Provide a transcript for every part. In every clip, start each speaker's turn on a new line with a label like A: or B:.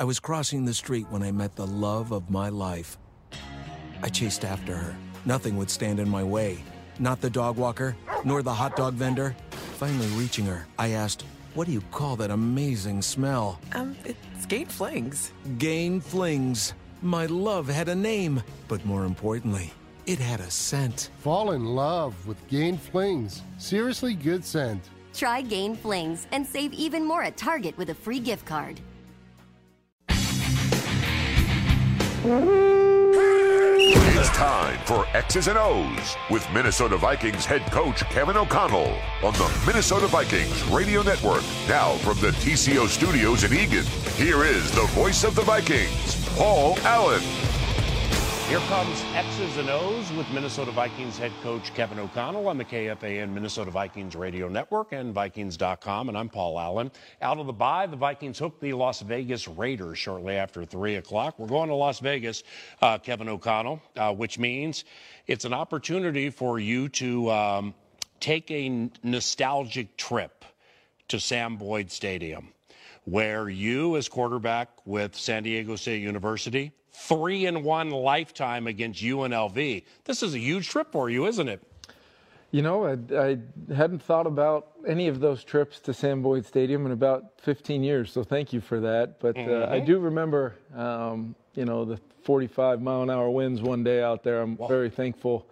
A: I was crossing the street when I met the love of my life. I chased after her. Nothing would stand in my way. Not the dog walker, nor the hot dog vendor. Finally reaching her, I asked, What do you call that amazing smell?
B: Um, it's Gain Flings.
A: Gain Flings. My love had a name, but more importantly, it had a scent.
C: Fall in love with Gain Flings. Seriously good scent.
D: Try Gain Flings and save even more at Target with a free gift card.
E: It's time for X's and O's with Minnesota Vikings head coach Kevin O'Connell on the Minnesota Vikings Radio Network. Now from the TCO studios in Eagan, here is the voice of the Vikings, Paul Allen.
F: Here comes X's and O's with Minnesota Vikings head coach Kevin O'Connell on the KFAN Minnesota Vikings Radio Network and Vikings.com. And I'm Paul Allen. Out of the bye, the Vikings hooked the Las Vegas Raiders shortly after 3 o'clock. We're going to Las Vegas, uh, Kevin O'Connell, uh, which means it's an opportunity for you to um, take a nostalgic trip to Sam Boyd Stadium, where you, as quarterback with San Diego State University, three in one lifetime against UNLV. This is a huge trip for you, isn't it?
G: You know, I, I, hadn't thought about any of those trips to Sam Boyd Stadium in about 15 years, so thank you for that. But mm-hmm. uh, I mm-hmm. do remember, um, you know, the 45 mile an hour winds one day out there. I'm Whoa. very thankful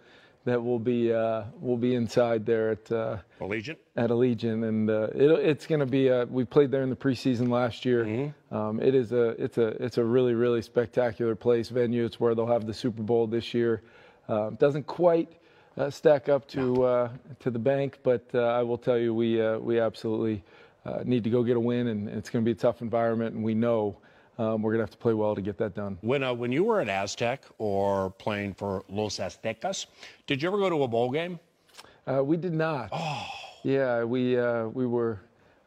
G: that will be uh, will be inside there at uh,
F: Allegiant.
G: At Allegiant, and uh, it, it's going to be. A, we played there in the preseason last year. Mm-hmm. Um, it is a it's a it's a really really spectacular place venue. It's where they'll have the Super Bowl this year. Uh, doesn't quite uh, stack up to uh, to the bank, but uh, I will tell you we uh, we absolutely need to go get a win, and it's going to be a tough environment, and we know um, we're going to have to play well to get that done.
F: When, uh, when you were at Aztec or playing for Los Aztecas, did you ever go to a bowl game?
G: Uh, we did not.
F: Oh.
G: Yeah, we, uh, we were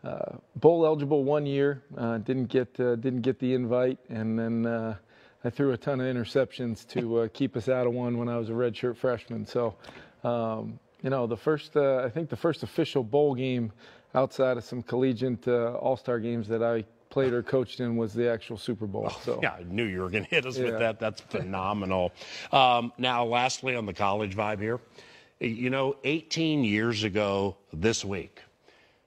G: uh, bowl eligible one year, uh, didn't, get, uh, didn't get the invite, and then I threw a ton of interceptions to keep us out of one when I was a redshirt freshman. So, um, you know, the first, I think the first official bowl game outside of some collegiate all star games that I played or coached in was the actual Super Bowl.
F: Oh,
G: so
F: yeah, I knew you were going to hit us yeah. with that. That's phenomenal. um, now, lastly, on the college vibe here, you know, 18 years ago this week,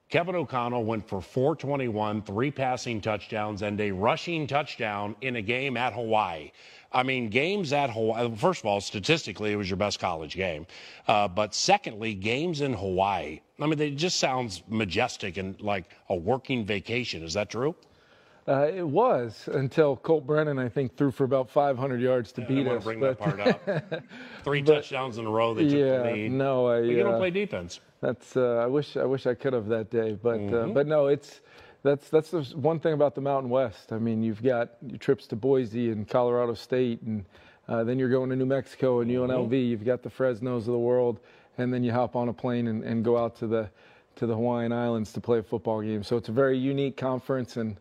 F: Kevin O'Connell went for 421, three passing touchdowns, and a rushing touchdown in a game at Hawaii. I mean, games at Hawaii, first of all, statistically, it was your best college game. Uh, but secondly, games in Hawaii. I mean, it just sounds majestic and like a working vacation. Is that true?
G: Uh, it was until Colt Brennan, I think, threw for about 500 yards to
F: yeah,
G: beat
F: I
G: us.
F: Bring but, that part up. Three but, touchdowns in a row. They took
G: yeah,
F: the lead.
G: no, I.
F: But you don't
G: uh,
F: play defense.
G: That's. Uh, I wish. I wish I could have that day, but uh,
F: mm-hmm.
G: but no, it's. That's that's the one thing about the Mountain West. I mean, you've got your trips to Boise and Colorado State, and uh, then you're going to New Mexico and UNLV. Mm-hmm. You've got the Fresnos of the world, and then you hop on a plane and, and go out to the to the Hawaiian Islands to play a football game. So it's a very unique conference, and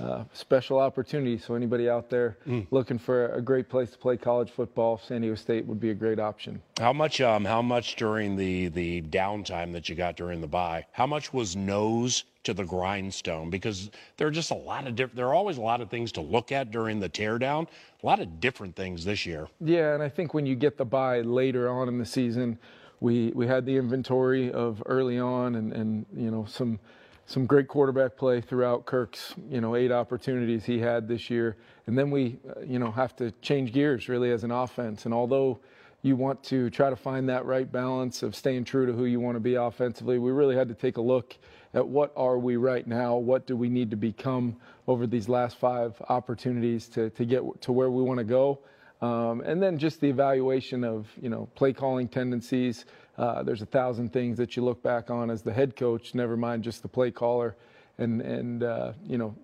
G: uh, special opportunity. So anybody out there mm. looking for a great place to play college football, San Diego State would be a great option.
F: How much? Um, how much during the the downtime that you got during the bye? How much was nose to the grindstone? Because there are just a lot of different. There are always a lot of things to look at during the teardown. A lot of different things this year.
G: Yeah, and I think when you get the bye later on in the season. We, we had the inventory of early on and, and you know some some great quarterback play throughout Kirk's, you know, eight opportunities he had this year. And then we, uh, you know, have to change gears really as an offense. And although you want to try to find that right balance of staying true to who you want to be offensively, we really had to take a look at what are we right now? What do we need to become over these last five opportunities to, to get to where we want to go? Um, and then just the evaluation of, you know, play calling tendencies, uh, there's a thousand things that you look back on as the head coach, never mind just the play caller, and and uh, you know,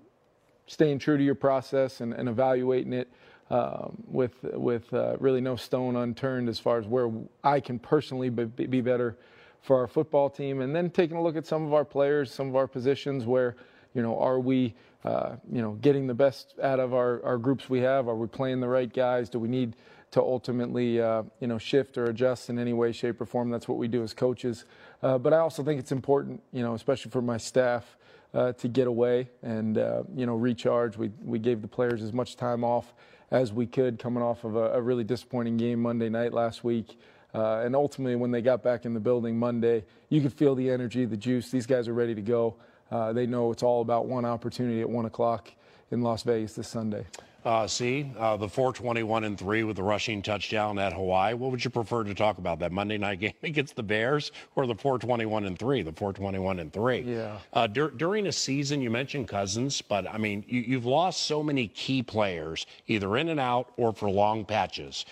G: staying true to your process and, and evaluating it um, with with uh, really no stone unturned as far as where I can personally be, be better for our football team, and then taking a look at some of our players, some of our positions where you know, are we, uh, you know, getting the best out of our, our groups we have? Are we playing the right guys? Do we need to ultimately, uh, you know, shift or adjust in any way, shape, or form. That's what we do as coaches. Uh, but I also think it's important, you know, especially for my staff, uh, to get away and uh, you know recharge. We we gave the players as much time off as we could, coming off of a, a really disappointing game Monday night last week. Uh, and ultimately, when they got back in the building Monday, you could feel the energy, the juice. These guys are ready to go. Uh, they know it's all about one opportunity at one o'clock in Las Vegas this Sunday.
F: Uh, see, uh, the 421 and 3 with the rushing touchdown at Hawaii. What would you prefer to talk about? That Monday night game against the Bears or the 421 and 3? The 421 and 3.
G: Yeah.
F: Uh, dur- during a season, you mentioned Cousins, but I mean, you, have lost so many key players, either in and out or for long patches.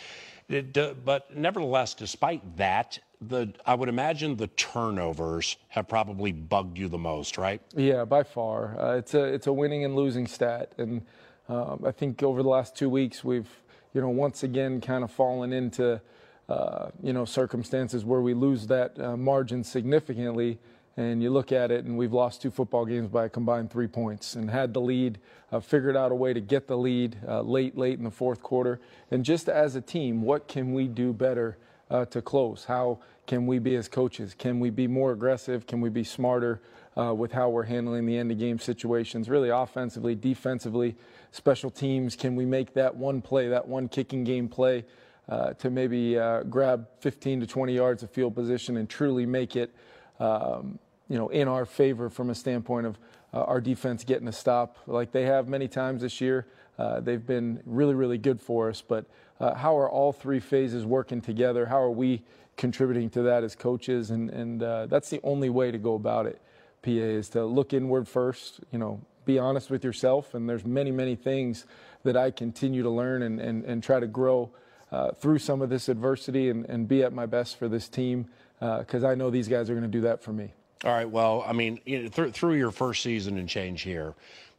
F: It, but nevertheless, despite that, the I would imagine the turnovers have probably bugged you the most, right?
G: Yeah, by far. Uh, it's a it's a winning and losing stat, and um, I think over the last two weeks we've you know once again kind of fallen into uh, you know circumstances where we lose that uh, margin significantly. And you look at it, and we've lost two football games by a combined three points, and had the lead, uh, figured out a way to get the lead uh, late, late in the fourth quarter. And just as a team, what can we do better uh, to close? How can we be as coaches? Can we be more aggressive? Can we be smarter uh, with how we're handling the end of game situations? Really, offensively, defensively, special teams. Can we make that one play, that one kicking game play, uh, to maybe uh, grab 15 to 20 yards of field position and truly make it, um, you know, in our favor from a standpoint of uh, our defense getting a stop like they have many times this year. Uh, they've been really, really good for us, but uh, how are all three phases working together? How are we contributing to that as coaches? And, and uh, that's the only way to go about it, PA, is to look inward first, you know, be honest with yourself. And there's many, many things that I continue to learn and, and, and try to grow uh, through some of this adversity and, and be at my best for this team because uh, I know these guys are going to do that for me.
F: All right. Well, I mean, you know, th- through your first season and change here,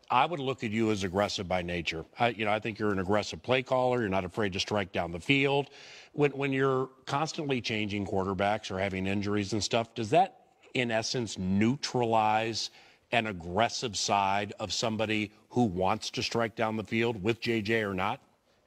F: I would look at you as aggressive by nature. I, you know, I think you're an aggressive play caller. You're not afraid to strike down the field. When when you're constantly changing quarterbacks or having injuries and stuff, does that in essence neutralize an aggressive side of somebody who wants to strike down the field with JJ or not?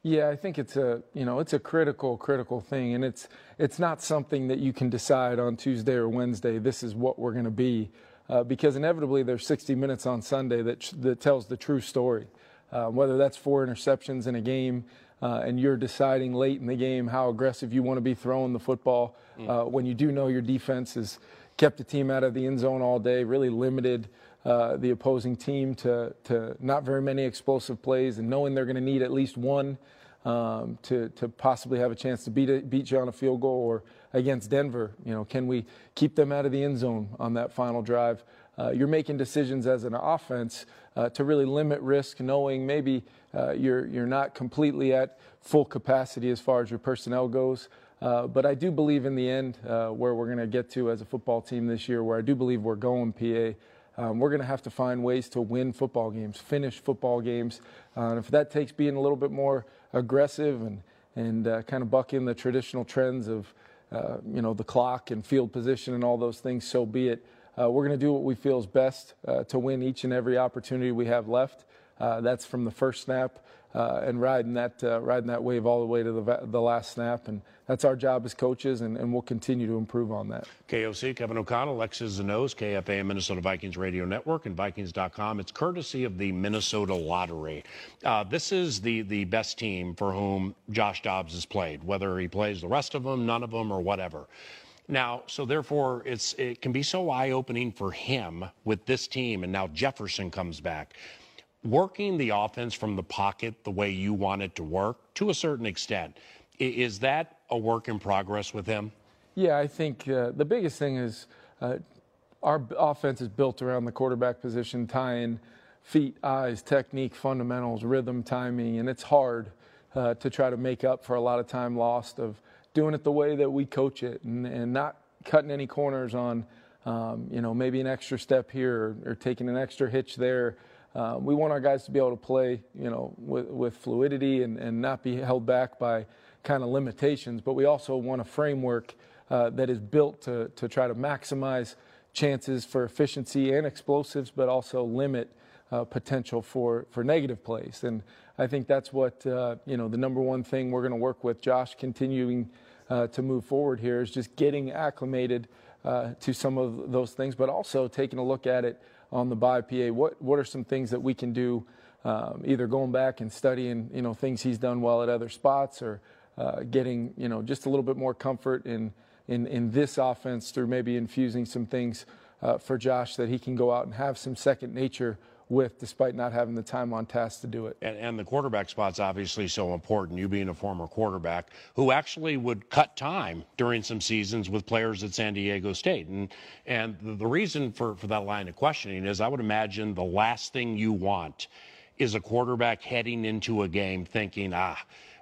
G: Yeah, I think it's a you know it's a critical critical thing, and it's it's not something that you can decide on Tuesday or Wednesday. This is what we're going to be uh, because inevitably there's 60 minutes on Sunday that, that tells the true story. Uh, whether that's four interceptions in a game uh, and you're deciding late in the game how aggressive you want to be throwing the football mm. when you do know your defense has kept the team out of the end zone all day, really limited uh, the opposing team to, to not very many explosive plays, and knowing they're going to need at least one um, to, to possibly have a chance to beat, beat you on a field goal or against Denver. You know, can we keep them out of the end zone on that final drive? Uh, you're making decisions as an offense uh, to really limit risk, knowing maybe uh, you're you're not completely at full capacity as far as your personnel goes. Uh, but I do believe in the end uh, where we're going to get to as a football team this year, where I do believe we're going, PA. Um, we're going to have to find ways to win football games, finish football games. Uh, and if that takes being a little bit more aggressive and and uh, kind of bucking the traditional trends of uh, you know the clock and field position and all those things, so be it. We're going to do what we feel is best to win each and every opportunity we have left. That's from the first snap uh, and riding that uh, riding that wave all the way to the, the last snap. And that's our job as coaches, and, and we'll continue to improve on that.
F: KOC, Kevin O'Connell, X's and O's, KFAN, Minnesota Vikings Radio Network, and Vikings.com. It's courtesy of the Minnesota Lottery. Uh, this is the, the best team for whom Josh Dobbs has played, whether he plays the rest of them, none of them, or whatever. Now, so therefore, it's it can be so eye-opening for him with this team, and now Jefferson comes back working the offense from the pocket the way you want it to work to a certain extent. Is that a work in progress with him?
G: Yeah, I think uh, the biggest thing is uh, our offense is built around the quarterback position, tying feet, eyes, technique, fundamentals, rhythm, timing, and it's hard uh, to try to make up for a lot of time lost of doing it the way that we coach it and, and not cutting any corners on, um, you know, maybe an extra step here or, or taking an extra hitch there. Uh, we want our guys to be able to play, you know, with, with fluidity and, and not be held back by kind of limitations. But we also want a framework uh, that is built to, to try to maximize chances for efficiency and explosives, but also limit uh, potential for, for negative plays. And I think that's what, uh, you know, the number one thing we're going to work with Josh continuing uh, to move forward here is just getting acclimated uh, to some of those things, but also taking a look at it on the bye PA. What, what are some things that we can do, um, either going back and studying, you know, things he's done well at other spots or uh, getting, you know, just a little bit more comfort in, in, in this offense through maybe infusing some things uh, for Josh that he can go out and have some second nature with despite not having the time on task to do it.
F: And, and, the quarterback spot's obviously so important, you being a former quarterback who actually would cut time during some seasons with players at San Diego State. And, and the, the reason for, for that line of questioning is I would imagine the last thing you want is a quarterback heading into a game thinking, ah,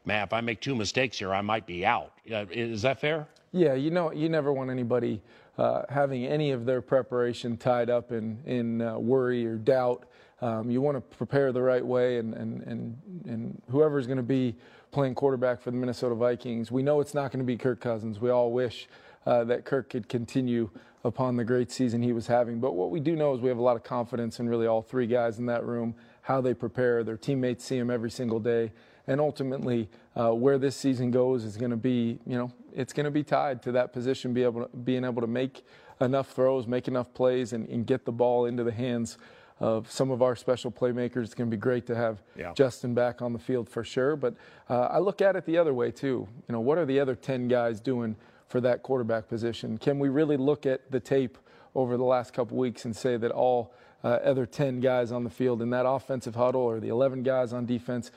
F: man, if I make two mistakes here, I might be out. Uh, is that fair?
G: Yeah, you know, you never want anybody uh, having any of their preparation tied up in, in uh, worry or doubt. Um, you want to prepare the right way, and, and, and, and whoever's going to be playing quarterback for the Minnesota Vikings, we know it's not going to be Kirk Cousins. We all wish uh, that Kirk could continue upon the great season he was having. But what we do know is we have a lot of confidence in really all three guys in that room, how they prepare. Their teammates see them every single day. And ultimately, uh, where this season goes is going to be, you know, it's going to be tied to that position, be able to, being able to make enough throws, make enough plays, and, and get the ball into the hands of some of our special playmakers. It's going to be great to have yeah. Justin back on the field for sure. But uh, I look at it the other way too. You know, what are the other 10 guys doing for that quarterback position? Can we really look at the tape over the last couple weeks and say that all uh, other 10 guys on the field in that offensive huddle or the 11 guys on defense,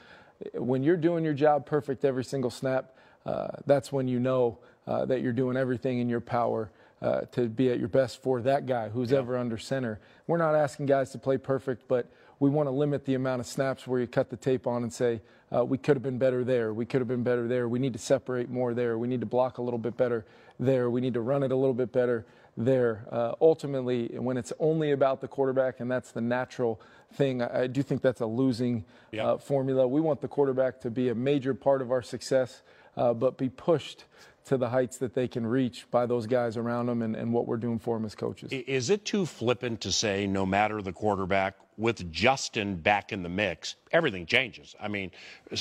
G: when you're doing your job perfect every single snap, uh, that's when you know uh, that you're doing everything in your power uh, to be at your best for that guy who's yeah. ever under center. We're not asking guys to play perfect, but we want to limit the amount of snaps where you cut the tape on and say, uh, we could have been better there. We could have been better there. We need to separate more there. We need to block a little bit better there. We need to run it a little bit better there. Uh, ultimately, when it's only about the quarterback and that's the natural thing, I, I do think that's a losing yep. uh, formula. We want the quarterback to be a major part of our success, uh, but be pushed to the heights that they can reach by those guys around them and, and what we're doing for them as coaches.
F: Is it too flippant to say no matter the quarterback, with Justin back in the mix, everything changes? I mean,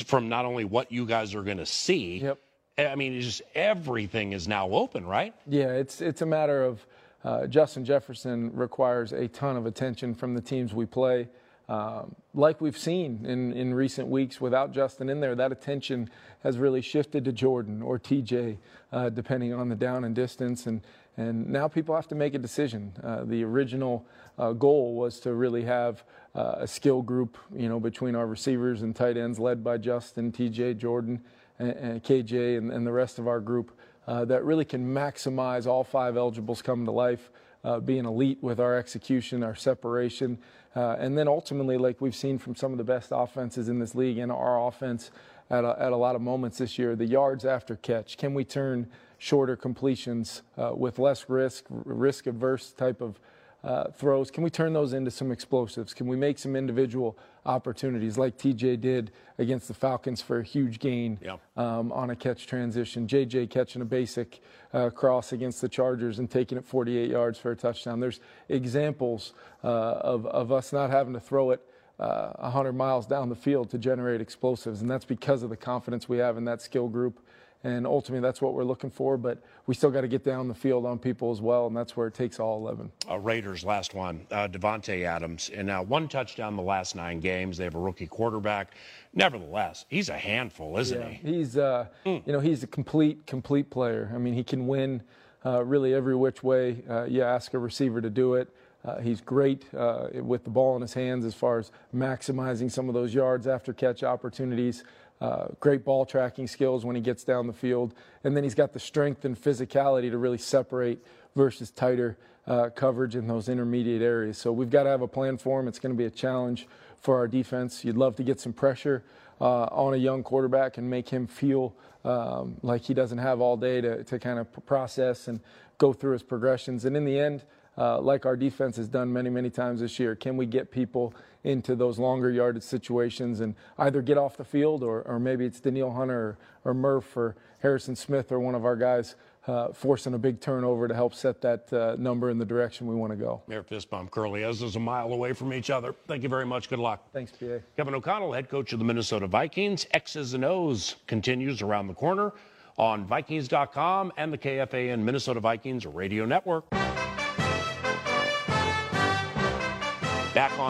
F: from not only what you guys are going to see, yep. I mean, just everything is now open, right?
G: Yeah, it's it's a matter of uh, Justin Jefferson requires a ton of attention from the teams we play. Um, like we've seen in, in recent weeks without Justin in there, that attention has really shifted to Jordan or TJ, uh, depending on the down and distance. And, and now people have to make a decision. Uh, the original uh, goal was to really have uh, a skill group, you know, between our receivers and tight ends led by Justin, TJ, Jordan, and, and KJ, and, and, the rest of our group uh, that really can maximize all five eligibles coming to life uh, being elite with our execution, our separation, uh, and then ultimately, like we've seen from some of the best offenses in this league and our offense at a, at a lot of moments this year, the yards after catch. Can we turn shorter completions uh, with less risk, risk averse type of uh, throws. Can we turn those into some explosives? Can we make some individual opportunities like TJ did against the Falcons for a huge gain um, on a catch transition? JJ catching a basic uh, cross against the Chargers and taking it 48 yards for a touchdown. There's examples uh, of, of us not having to throw it. Uh, 100 miles down the field to generate explosives, and that's because of the confidence we have in that skill group and ultimately that's what we're looking for. But we still got to get down the field on people as well, and that's where it takes all 11.
F: Uh, Raiders, last one, uh, Davante Adams, and now one touchdown the last nine games. They have a rookie quarterback. Nevertheless, he's a handful, isn't yeah,
G: he? He's, uh, mm. you know, he's a complete, complete player. I mean, he can win uh, really every which way uh, you ask a receiver to do it. Uh, he's great uh, with the ball in his hands as far as maximizing some of those yards after catch opportunities. Uh, great ball tracking skills when he gets down the field. And then he's got the strength and physicality to really separate versus tighter uh, coverage in those intermediate areas. So we've got to have a plan for him. It's going to be a challenge for our defense. You'd love to get some pressure uh, on a young quarterback and make him feel um, like he doesn't have all day to, to kind of process and go through his progressions. And in the end, uh, like our defense has done many, many times this year? Can we get people into those longer yardage situations and either get off the field or, or maybe it's Danielle Hunter or, or Murph or Harrison Smith or one of our guys uh, forcing a big turnover to help set that uh, number in the direction we want to go.
F: Mayor fist bump Curly as is a mile away from each other. Thank you very much. Good luck.
G: Thanks, PA.
F: Kevin O'Connell, head coach of the Minnesota Vikings. X's and O's continues around the corner on Vikings.com and the KFAN Minnesota Vikings Radio Network.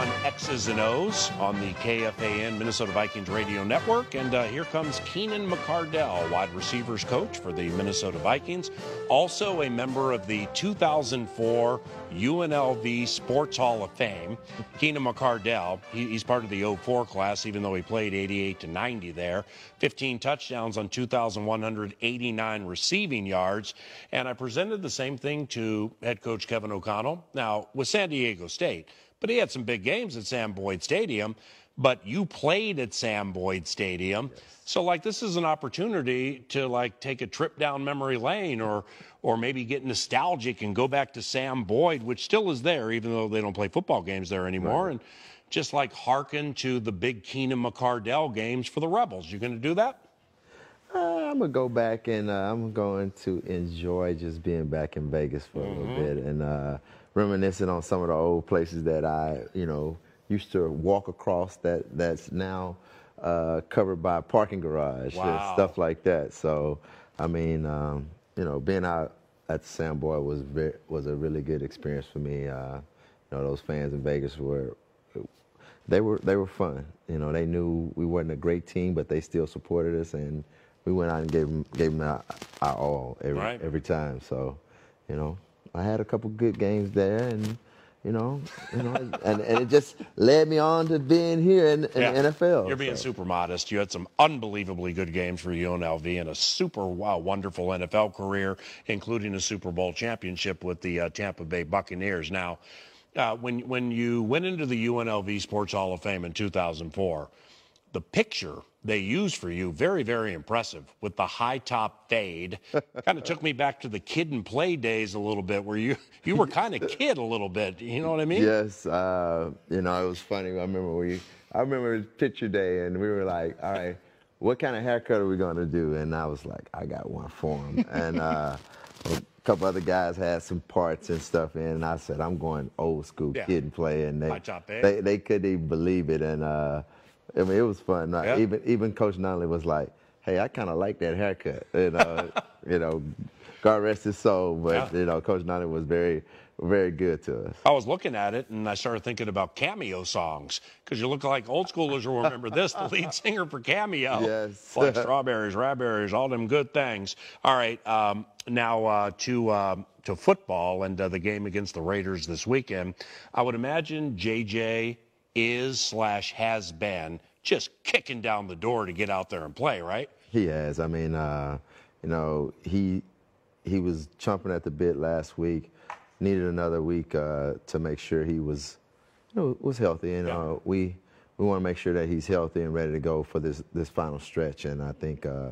F: On X's and O's on the KFAN Minnesota Vikings Radio Network. And uh, here comes Keenan McCardell, wide receivers coach for the Minnesota Vikings, also a member of the 2004 UNLV Sports Hall of Fame. Keenan McCardell, he, he's part of the 04 class, even though he played 88 to 90 there. 15 touchdowns on 2,189 receiving yards. And I presented the same thing to head coach Kevin O'Connell. Now, with San Diego State, but he had some big games at Sam Boyd Stadium. But you played at Sam Boyd Stadium, yes. so like this is an opportunity to like take a trip down memory lane, or or maybe get nostalgic and go back to Sam Boyd, which still is there, even though they don't play football games there anymore, right. and just like hearken to the big Keenan McCardell games for the Rebels. You going to do that?
H: Uh, I'm gonna go back and uh, I'm going to enjoy just being back in Vegas for mm-hmm. a little mm-hmm. bit and. Uh, reminiscing on some of the old places that I, you know, used to walk across that that's now uh, covered by a parking garage wow. and stuff like that. So, I mean, um, you know, being out at the Sam Boyd was very, was a really good experience for me. Uh, you know, those fans in Vegas were they were they were fun. You know, they knew we weren't a great team, but they still supported us, and we went out and gave them gave them our, our all every right. every time. So, you know, I had a couple good games there, and you know, you know, and, and it just led me on to being here in, in yeah. NFL.
F: You're being so. super modest. You had some unbelievably good games for UNLV and a super wow, wonderful NFL career, including a Super Bowl championship with the uh, Tampa Bay Buccaneers. Now, uh, when when you went into the UNLV Sports Hall of Fame in 2004 the picture they used for you very very impressive with the high top fade. Kind of took me back to the Kid 'n Play days a little bit where you you were kind of kid a little bit you know what i mean?
H: Yes uh, you know it was funny i remember we i remember picture day and we were like all right what kind of haircut are we going to do? And i was like i got one for him and uh, a couple other guys had some parts and stuff in and i said i'm going old school yeah. Kid 'n Play and they, they, they couldn't even believe it and uh, I mean, it was fun. Yeah. Even even Coach Nunley was like, "Hey, I kind of like that haircut." You know, you know, God rest his soul, but yeah. you know, Coach Nunley was very very good to us.
F: I was looking at it and I started thinking about cameo songs because you look like old schoolers will remember this, the lead singer for Cameo.
H: Yes.
F: like strawberries, raspberries, all them good things. All right, um, now uh, to uh, to football and uh, the game against the Raiders this weekend. I would imagine JJ is slash has been just kicking down the door to get out there and play, right?
H: He has. I mean, uh, you know, he he was chomping at the bit last week. Needed another week uh, to make sure he was, you know, was healthy, and yeah. uh, we we want to make sure that he's healthy and ready to go for this this final stretch. And I think, uh,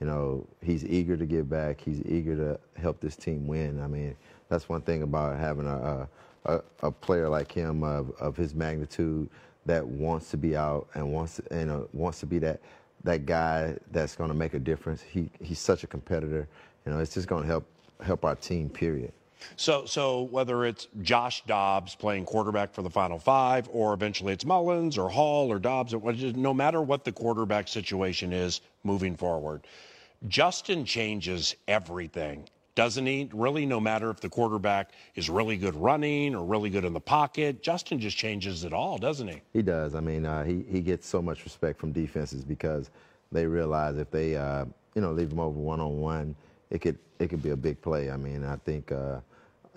H: you know, he's eager to get back. He's eager to help this team win. I mean, that's one thing about having a, a, a player like him of, of his magnitude that wants to be out and wants you uh, know wants to be that that guy that's going to make a difference. He he's such a competitor. You know, it's just going to help help our team. Period.
F: So, so whether it's Josh Dobbs playing quarterback for the Final Five, or eventually it's Mullens or Hall or Dobbs, no matter what the quarterback situation is moving forward, Justin changes everything doesn't he? Really, no matter if the quarterback is really good running or really good in the pocket, Justin just changes it all, doesn't he?
H: He does. I mean, uh, he he gets so much respect from defenses because they realize if they uh, you know leave him over one on one, it could it could be a big play. I mean, I think uh,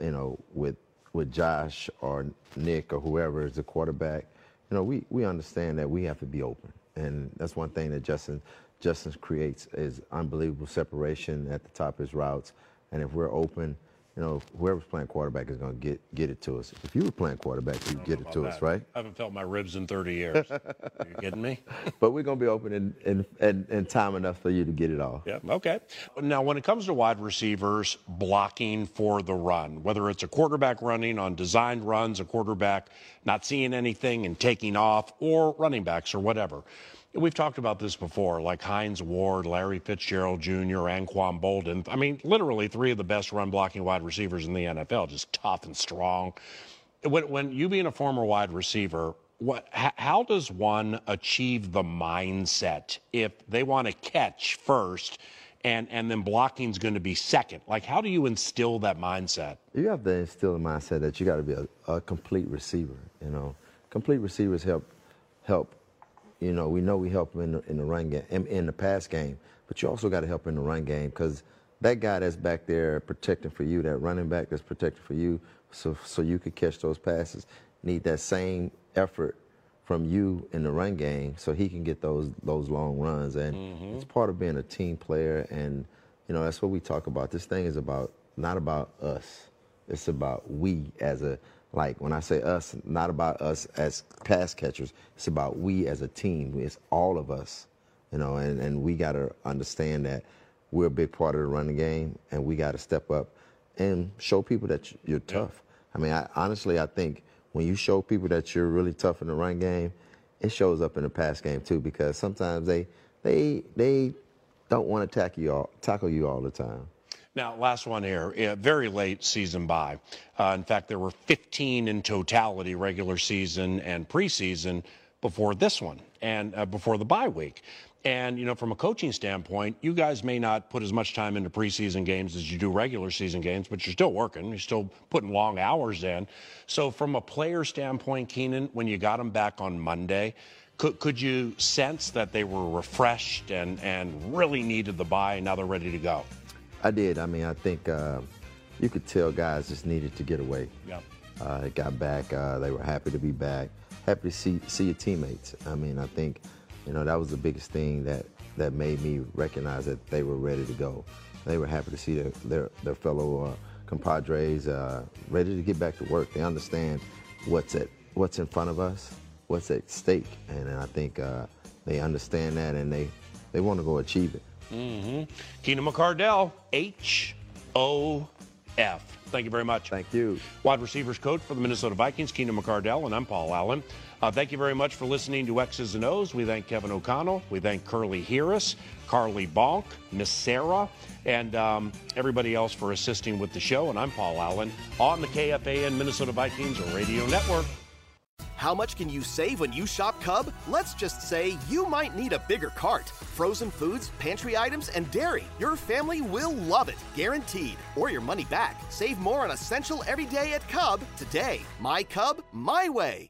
H: you know with with Josh or Nick or whoever is the quarterback, you know, we we understand that we have to be open, and that's one thing that Justin Justin creates is unbelievable separation at the top of his routes and if we're open, you know, whoever's playing quarterback is going to get get it to us. If you were playing quarterback, you'd get it to that. us, right?
F: I haven't felt my ribs in 30 years. Are you kidding me?
H: but we're going to be open in, in, in, in, time enough for you to get it all.
F: Yeah, okay. Now, when it comes to wide receivers blocking for the run, whether it's a quarterback running on designed runs, a quarterback not seeing anything and taking off, or running backs or whatever, We've talked about this before, like Hines Ward, Larry Fitzgerald Jr., Anquan Boldin. I mean, literally three of the best run blocking wide receivers in the NFL, just tough and strong. When, when you being a former wide receiver, what, how does one achieve the mindset if they want to catch first and, and then blocking is going to be second? Like, how do you instill that mindset?
H: You have to instill a mindset that you got to be a, a complete receiver. You know, complete receivers help help you know, we know we help him in the, in the run game, in, in the pass game, but you also got to help in the run game because that guy that's back there protecting for you, that running back that's protecting for you, so so you could catch those passes, need that same effort from you in the run game so he can get those those long runs. And mm-hmm. it's part of being a team player. And you know that's what we talk about. This thing is about not about us. It's about we as a like when I say us, not about us as pass catchers. It's about we as a team. It's all of us, you know, and, and we got to understand that we're a big part of the running game, and we got to step up and show people that you're tough. I mean, I, honestly, I think when you show people that you're really tough in the run game, it shows up in the pass game too, because sometimes they they they don't want to tackle you all, tackle you all the time.
F: Now, last one here. Very late season bye. Uh, in fact, there were 15 in totality, regular season and preseason, before this one and uh, before the bye week. And, you know, from a coaching standpoint, you guys may not put as much time into preseason games as you do regular season games, but you're still working. You're still putting long hours in. So, from a player standpoint, Keenan, when you got them back on Monday, could, could you sense that they were refreshed and, and really needed the bye and now they're ready to go?
H: I did. I mean, I think uh, you could tell guys just needed to get away.
F: Yeah.
H: Uh, got back. Uh, they were happy to be back. Happy to see see your teammates. I mean, I think, you know, that was the biggest thing that that made me recognize that they were ready to go. They were happy to see their their, their fellow uh, compadres uh, ready to get back to work. They understand what's at what's in front of us, what's at stake, and, and I think uh, they understand that and they they want to go achieve it.
F: Mm-hmm. Keenan McCardell, H O F. Thank you very much.
H: Thank you.
F: Wide receivers coach for the Minnesota Vikings, Keenan McCardell, and I'm Paul Allen. Uh, thank you very much for listening to X's and O's. We thank Kevin O'Connell. We thank Curly Harris, Carly Bonk, Miss Sarah, and um, everybody else for assisting with the show. And I'm Paul Allen on the KFAN Minnesota Vikings Radio Network.
I: How much can you save when you shop Cub? Let's just say you might need a bigger cart. Frozen foods, pantry items, and dairy. Your family will love it, guaranteed. Or your money back. Save more on essential every day at Cub today. My Cub, my way.